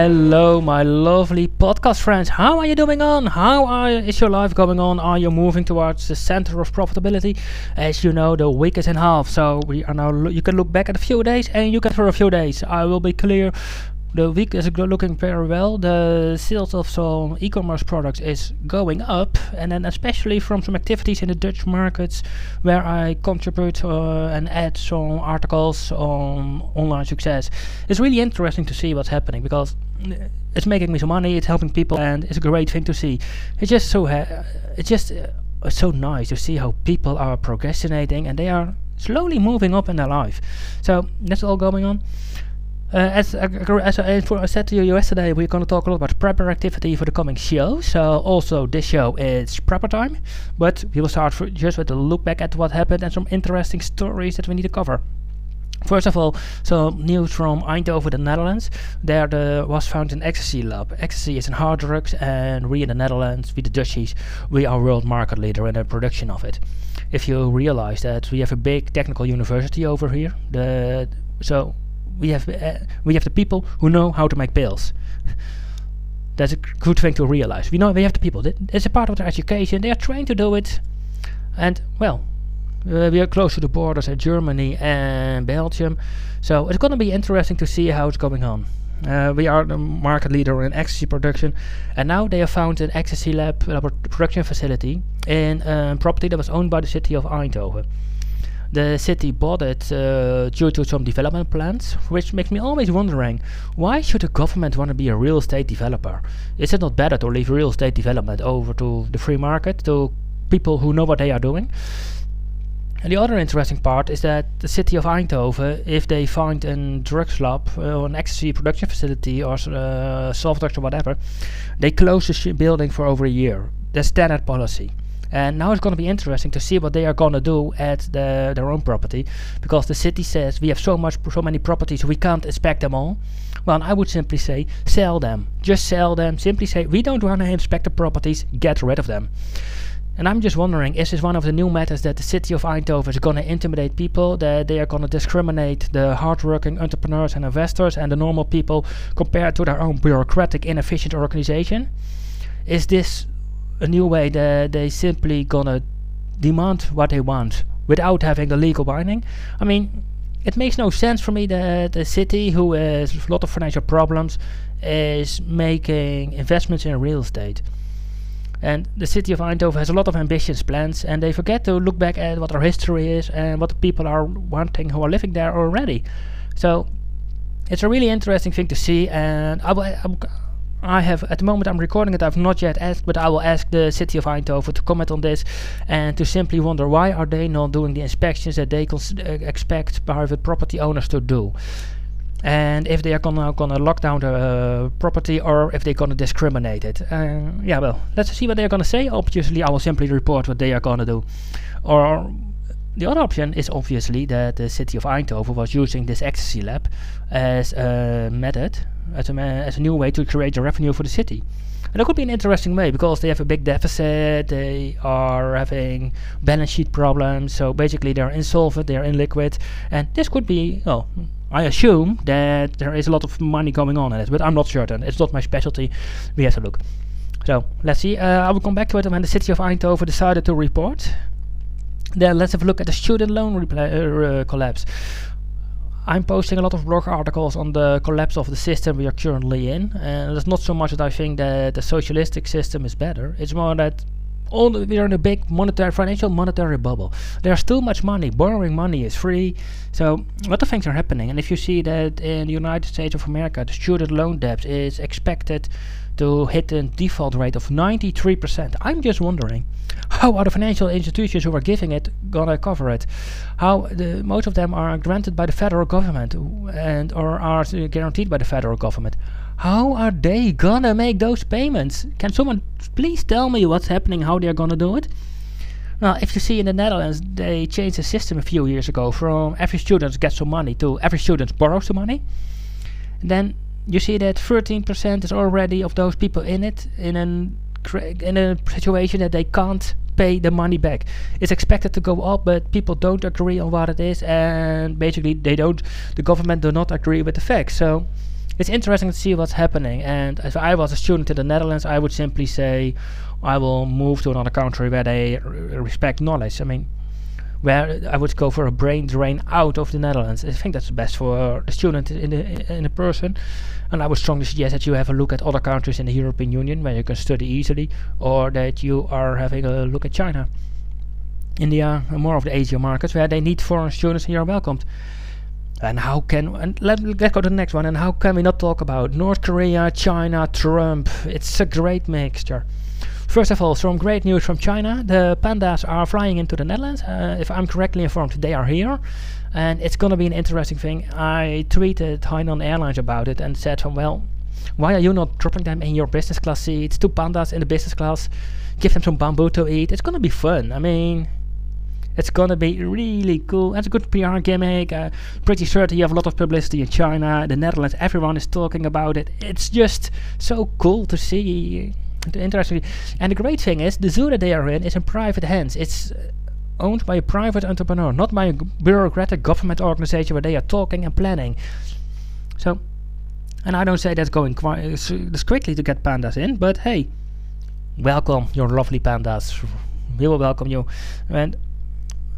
Hello, my lovely podcast friends. How are you doing on? How are, is your life going on? Are you moving towards the center of profitability? As you know, the week is in half, so we are now. you can look back at a few days, and you can for a few days. I will be clear the week is looking very well. The sales of some e-commerce products is going up, and then especially from some activities in the Dutch markets where I contribute uh, and add some articles on online success. It's really interesting to see what's happening because it's making me some money, it's helping people, and it's a great thing to see. It's just so it's just uh, so nice to see how people are procrastinating and they are slowly moving up in their life. So that's all going on. Uh, as, uh, as I, I, said to you yesterday, we're going to talk a lot about prepper activity for the coming show. So also this show is prepper time, but we will start just with a look back at what happened and some interesting stories that we need to cover. First of all, some news from Eindhoven, the Netherlands. There the, was found an ecstasy lab. Ecstasy is in hard drugs, and we in the Netherlands, we the Dutchies, we are world market leader in the production of it. If you realize that we have a big technical university over here, the so we have uh, we have the people who know how to make pills. That's a good thing to realize. We know we have the people. It's a part of their education. They are trained to do it, and well, uh, we are close to the borders at Germany and Belgium, so it's going to be interesting to see how it's going on. Uh, we are the market leader in ecstasy production, and now they have found an ecstasy lab, lab production facility in a property that was owned by the city of Eindhoven the city bought it uh, due to some development plans, which makes me always wondering why should the government want to be a real estate developer? Is it not better to leave real estate development over to the free market, to people who know what they are doing? And the other interesting part is that the city of Eindhoven, if they find a drugs lab uh, or an ecstasy production facility or uh, soft drugs or whatever, they close the building for over a year. That's standard policy. And now it's going to be interesting to see what they are going to do at the, their own property, because the city says we have so much, so many properties, we can't inspect them all. Well, I would simply say sell them. Just sell them. Simply say we don't want to inspect the properties. Get rid of them. And I'm just wondering, is this one of the new methods that the city of Eindhoven is going to intimidate people? That they are going to discriminate the hardworking entrepreneurs and investors and the normal people compared to their own bureaucratic, inefficient organization? Is this a new way that they simply gonna demand what they want without having the legal binding. I mean, it makes no sense for me that the city, who has a lot of financial problems, is making investments in real estate. And the city of Eindhoven has a lot of ambitious plans, and they forget to look back at what our history is and what the people are wanting who are living there already. So it's a really interesting thing to see, and I I'm, I have, at the moment I'm recording it, I've not yet asked, but I will ask the city of Eindhoven to comment on this and to simply wonder why are they not doing the inspections that they uh, expect private property owners to do. And if they are gonna gonna lock down the uh, property or if they're gonna discriminate it. Uh, yeah, well, let's see what they're gonna say. Obviously, I will simply report what they are gonna do. Or the other option is obviously that the city of Eindhoven was using this ecstasy lab as a method as a, as a new way to create a revenue for the city. And that could be an interesting way because they have a big deficit, they are having balance sheet problems, so basically they're insolvent, they're illiquid, and this could be, well, I assume that there is a lot of money going on in it, but I'm not certain. It's not my specialty. We have to look. So let's see. Uh, I will come back to it when the city of Eindhoven decided to report. Then let's have a look at the student loan uh, collapse. I'm posting a lot of blog articles on the collapse of the system we are currently in, and it's not so much that I think that the socialistic system is better. It's more that all the, we are in a big monetary, financial monetary bubble. There's too much money. Borrowing money is free. So a lot of things are happening. And if you see that in the United States of America, the student loan debt is expected to hit a default rate of 93%. I'm just wondering how are the financial institutions who are giving it gonna cover it? How the, most of them are granted by the federal government and or are guaranteed by the federal government. How are they gonna make those payments? Can someone please tell me what's happening? How they're gonna do it? Now, if you see in the Netherlands, they changed the system a few years ago from every student gets some money to every student borrows some money. And then you see that 13% is already of those people in it in an in a situation that they can't pay the money back. It's expected to go up, but people don't agree on what it is, and basically they don't. The government do not agree with the facts. So it's interesting to see what's happening. And if I was a student in the Netherlands, I would simply say I will move to another country where they respect knowledge. I mean, where I would go for a brain drain out of the Netherlands. I think that's best for the student in the in the person. And I would strongly suggest that you have a look at other countries in the European Union where you can study easily, or that you are having a look at China, India, and more of the Asia markets where they need foreign students and you are welcomed. And how can and let, let's go to the next one. And how can we not talk about North Korea, China, Trump? It's a great mixture. First of all, some great news from China. The pandas are flying into the Netherlands. Uh, if I'm correctly informed, they are here. And it's gonna be an interesting thing. I tweeted Hainan Airlines about it and said well, why are you not dropping them in your business class seats? Two pandas in the business class. Give them some bamboo to eat. It's gonna be fun. I mean, it's gonna be really cool. It's a good PR gimmick. Uh, pretty certain you have a lot of publicity in China, the Netherlands. Everyone is talking about it. It's just so cool to see. Interesting. And the great thing is, the zoo that they are in is in private hands. It's uh, owned by a private entrepreneur, not by a bureaucratic government organization where they are talking and planning. So, and I don't say that's going quite uh, quickly to get pandas in, but hey, welcome your lovely pandas. We will welcome you. And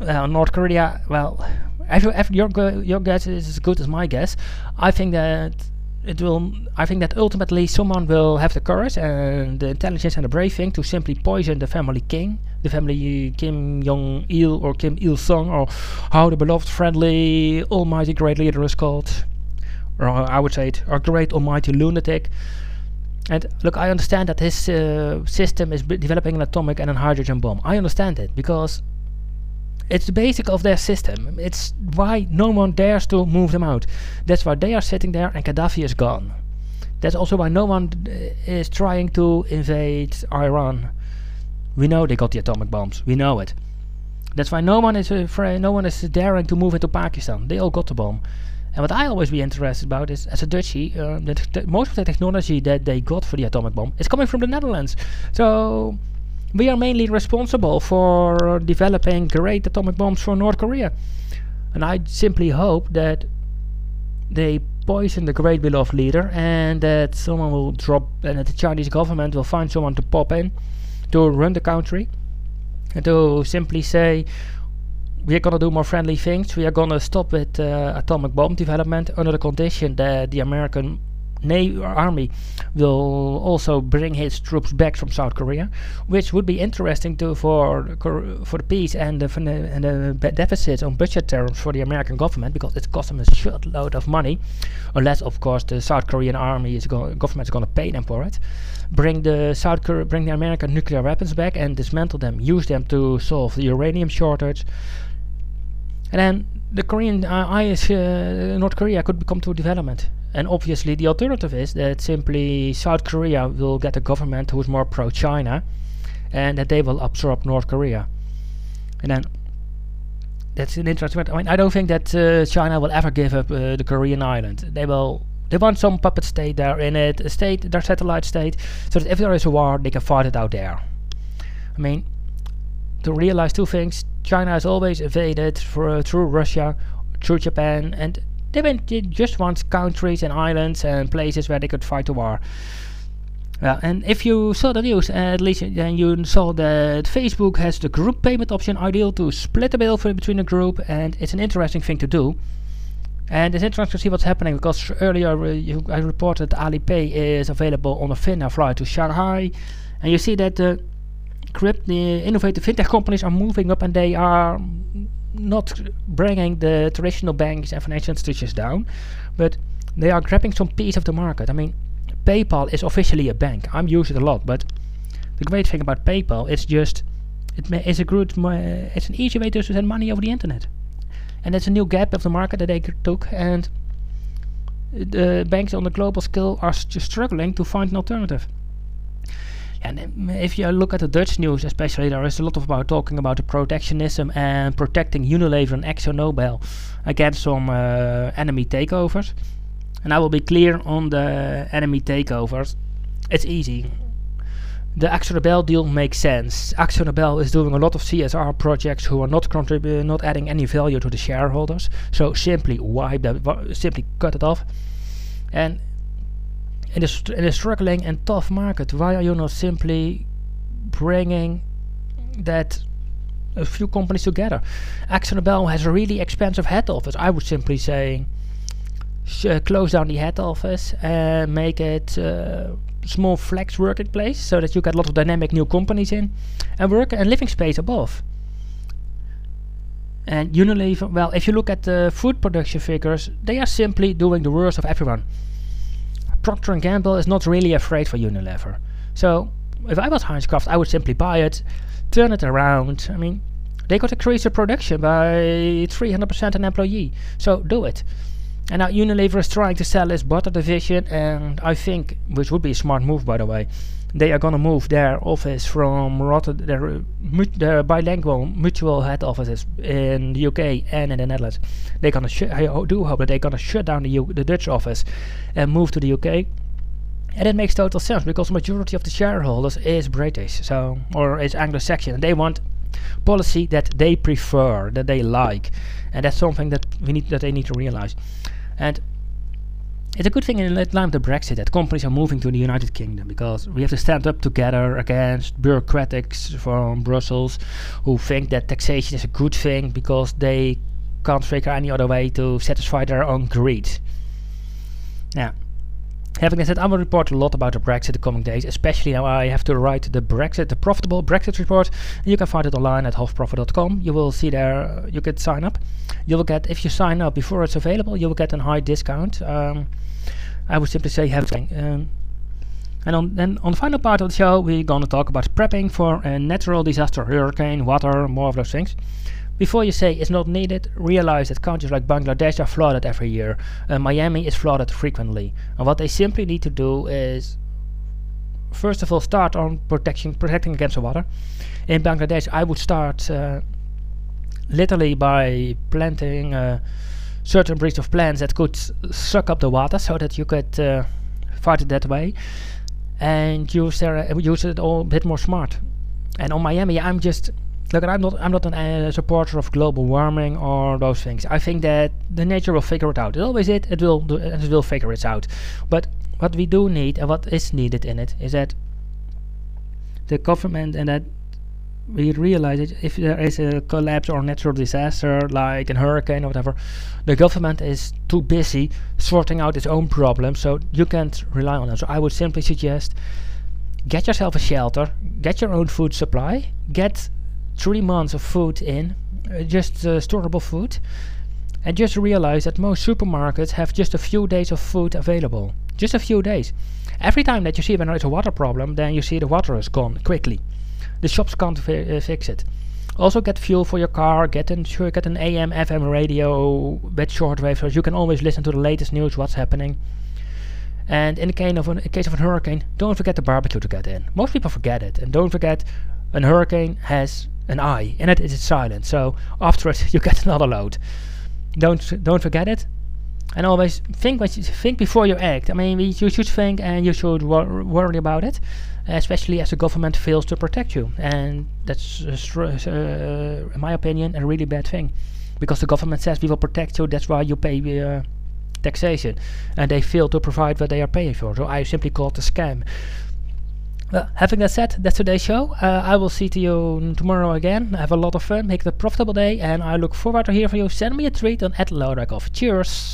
uh, North Korea, well, if, if your your guess is as good as my guess, I think that it will. I think that ultimately someone will have the courage and the intelligence and the brave thing to simply poison the family king, the family Kim Jong Il or Kim Il Sung or how the beloved, friendly, almighty great leader is called, or I would say it, great almighty lunatic. And look, I understand that his uh, system is developing an atomic and a hydrogen bomb. I understand it because it's the basic of their system. It's why no one dares to move them out. That's why they are sitting there and Gaddafi is gone. That's also why no one uh, is trying to invade Iran. We know they got the atomic bombs. We know it. That's why no one is afraid. No one is daring to move into Pakistan. They all got the bomb. And what I always be interested about is, as a Dutchie, uh, most of the technology that they got for the atomic bomb is coming from the Netherlands. So we are mainly responsible for developing great atomic bombs for North Korea. And I simply hope that they poison the great beloved leader and that someone will drop and that the Chinese government will find someone to pop in to run the country and to simply say we are gonna do more friendly things. We are gonna stop with uh, atomic bomb development under the condition that the American Navy uh, army will also bring his troops back from South Korea, which would be interesting to for for the peace and the, and the deficits on budget terms for the American government because it costs them a shitload of money, unless of course the South Korean army is going government is going to pay them for it. Bring the South Korea, bring the American nuclear weapons back and dismantle them, use them to solve the uranium shortage, and then the Korean uh, uh, North Korea could come to development. And obviously, the alternative is that simply South Korea will get a government who is more pro China and that they will absorb North Korea. And then that's an interesting. I mean, I don't think that uh, China will ever give up uh, the Korean island. They will. They want some puppet state there in it, a state, their satellite state, so that if there is a war, they can fight it out there. I mean, to realize two things: China has always invaded uh, through Russia, through Japan, and they went just want countries and islands and places where they could fight a war. Well, and if you saw the news, uh, at least then you saw that Facebook has the group payment option ideal to split the bill for, between the group, and it's an interesting thing to do. And it's interesting to see what's happening because earlier uh, I reported Alipay is available on a Finnair flight to Shanghai, and you see that the, crypt, the innovative fintech companies are moving up and they are not bringing the traditional banks and financial institutions down, but they are grabbing some piece of the market. I mean, PayPal is officially a bank. I'm using it a lot, but the great thing about PayPal is just it is a good, it's an easy way to send money over the internet, and it's a new gap of the market that they took, and the banks on the global scale are just struggling to find an alternative. And if you look at the Dutch news, especially, there is a lot about talking about the protectionism and protecting Unilever and ExxonMobil against some uh, enemy takeovers. And I will be clear on the enemy takeovers. It's easy. The AkzoNobel deal makes sense. AkzoNobel is doing a lot of CSR projects who are not contributing, not adding any value to the shareholders. So simply wipe that, simply cut it off. And in a, in a struggling and tough market, why are you not simply bringing that a few companies together? AkzoNobel has a really expensive head office. I would simply say uh, close down the head office and make it uh, small flex working place so that you get a lot of dynamic new companies in and work and living space above. And Unilever, well, if you look at the food production figures, they are simply doing the worst of everyone. Procter & Gamble is not really afraid for Unilever. So, if I was Heinz Kraft, I would simply buy it, turn it around. I mean, they got to increase the production by 300% an employee. So, do it. And now Unilever is trying to sell its butter division, and I think, which would be a smart move by the way, they are gonna move their office from Rotterdam, their, their bilingual mutual head offices in the UK and in the Netherlands. They're gonna. I do hope that they're gonna shut down the, U the Dutch office and move to the UK. And it makes total sense because the majority of the shareholders is British, so or is Anglo-Saxon, and they want policy that they prefer, that they like, and that's something that we need that they need to realize. And it's a good thing in the time of the Brexit that companies are moving to the United Kingdom because we have to stand up together against bureaucrats from Brussels who think that taxation is a good thing because they can't figure any other way to satisfy their own greed. Now, Having said, I will report a lot about the Brexit the coming days, especially now I have to write the Brexit, the profitable Brexit report. You can find it online at halfprofit.com. You will see there, you can sign up. You will get, if you sign up before it's available, you will get a high discount. Um, I would simply say have um, and on, then on the final part of the show, we're going to talk about prepping for a natural disaster, hurricane, water, more of those things. Before you say it's not needed, realize that countries like Bangladesh are flooded every year. Uh, Miami is flooded frequently. And what they simply need to do is, first of all, start on protection, protecting against the water. In Bangladesh, I would start uh, literally by planting uh, certain breeds of plants that could suck up the water so that you could uh, fight it that way and use, their, use it all a bit more smart. And on Miami, I'm just Look, I'm not I'm not a uh, supporter of global warming or those things. I think that the nature will figure it out. It always it. It will do, it will figure it out. But what we do need and what is needed in it is that the government and that we realize that if there is a collapse or natural disaster like a hurricane or whatever, the government is too busy sorting out its own problems, so you can't rely on them. So I would simply suggest get yourself a shelter, get your own food supply, get three months of food in, uh, just uh, storable food, and just realize that most supermarkets have just a few days of food available. Just a few days. Every time that you see when there is a water problem, then you see the water is gone quickly. The shops can't fi uh, fix it. Also get fuel for your car, get an, sure, get an AM, FM radio with shortwave so you can always listen to the latest news, what's happening. And in the case of, an, in case of a hurricane, don't forget the barbecue to get in. Most people forget it. And don't forget, a hurricane has an eye, and it is silent. So after it, you get another load. Don't don't forget it, and always think what you think before you act. I mean, you should think and you should wor worry about it, especially as the government fails to protect you, and that's, uh, in my opinion, a really bad thing, because the government says we will protect you. That's why you pay. Uh, taxation and they fail to provide what they are paying for so I simply call it a scam well, having that said, that's today's show. Uh, I will see to you tomorrow again. Have a lot of fun, make it a profitable day, and I look forward to hear from you. Send me a tweet on at Cheers!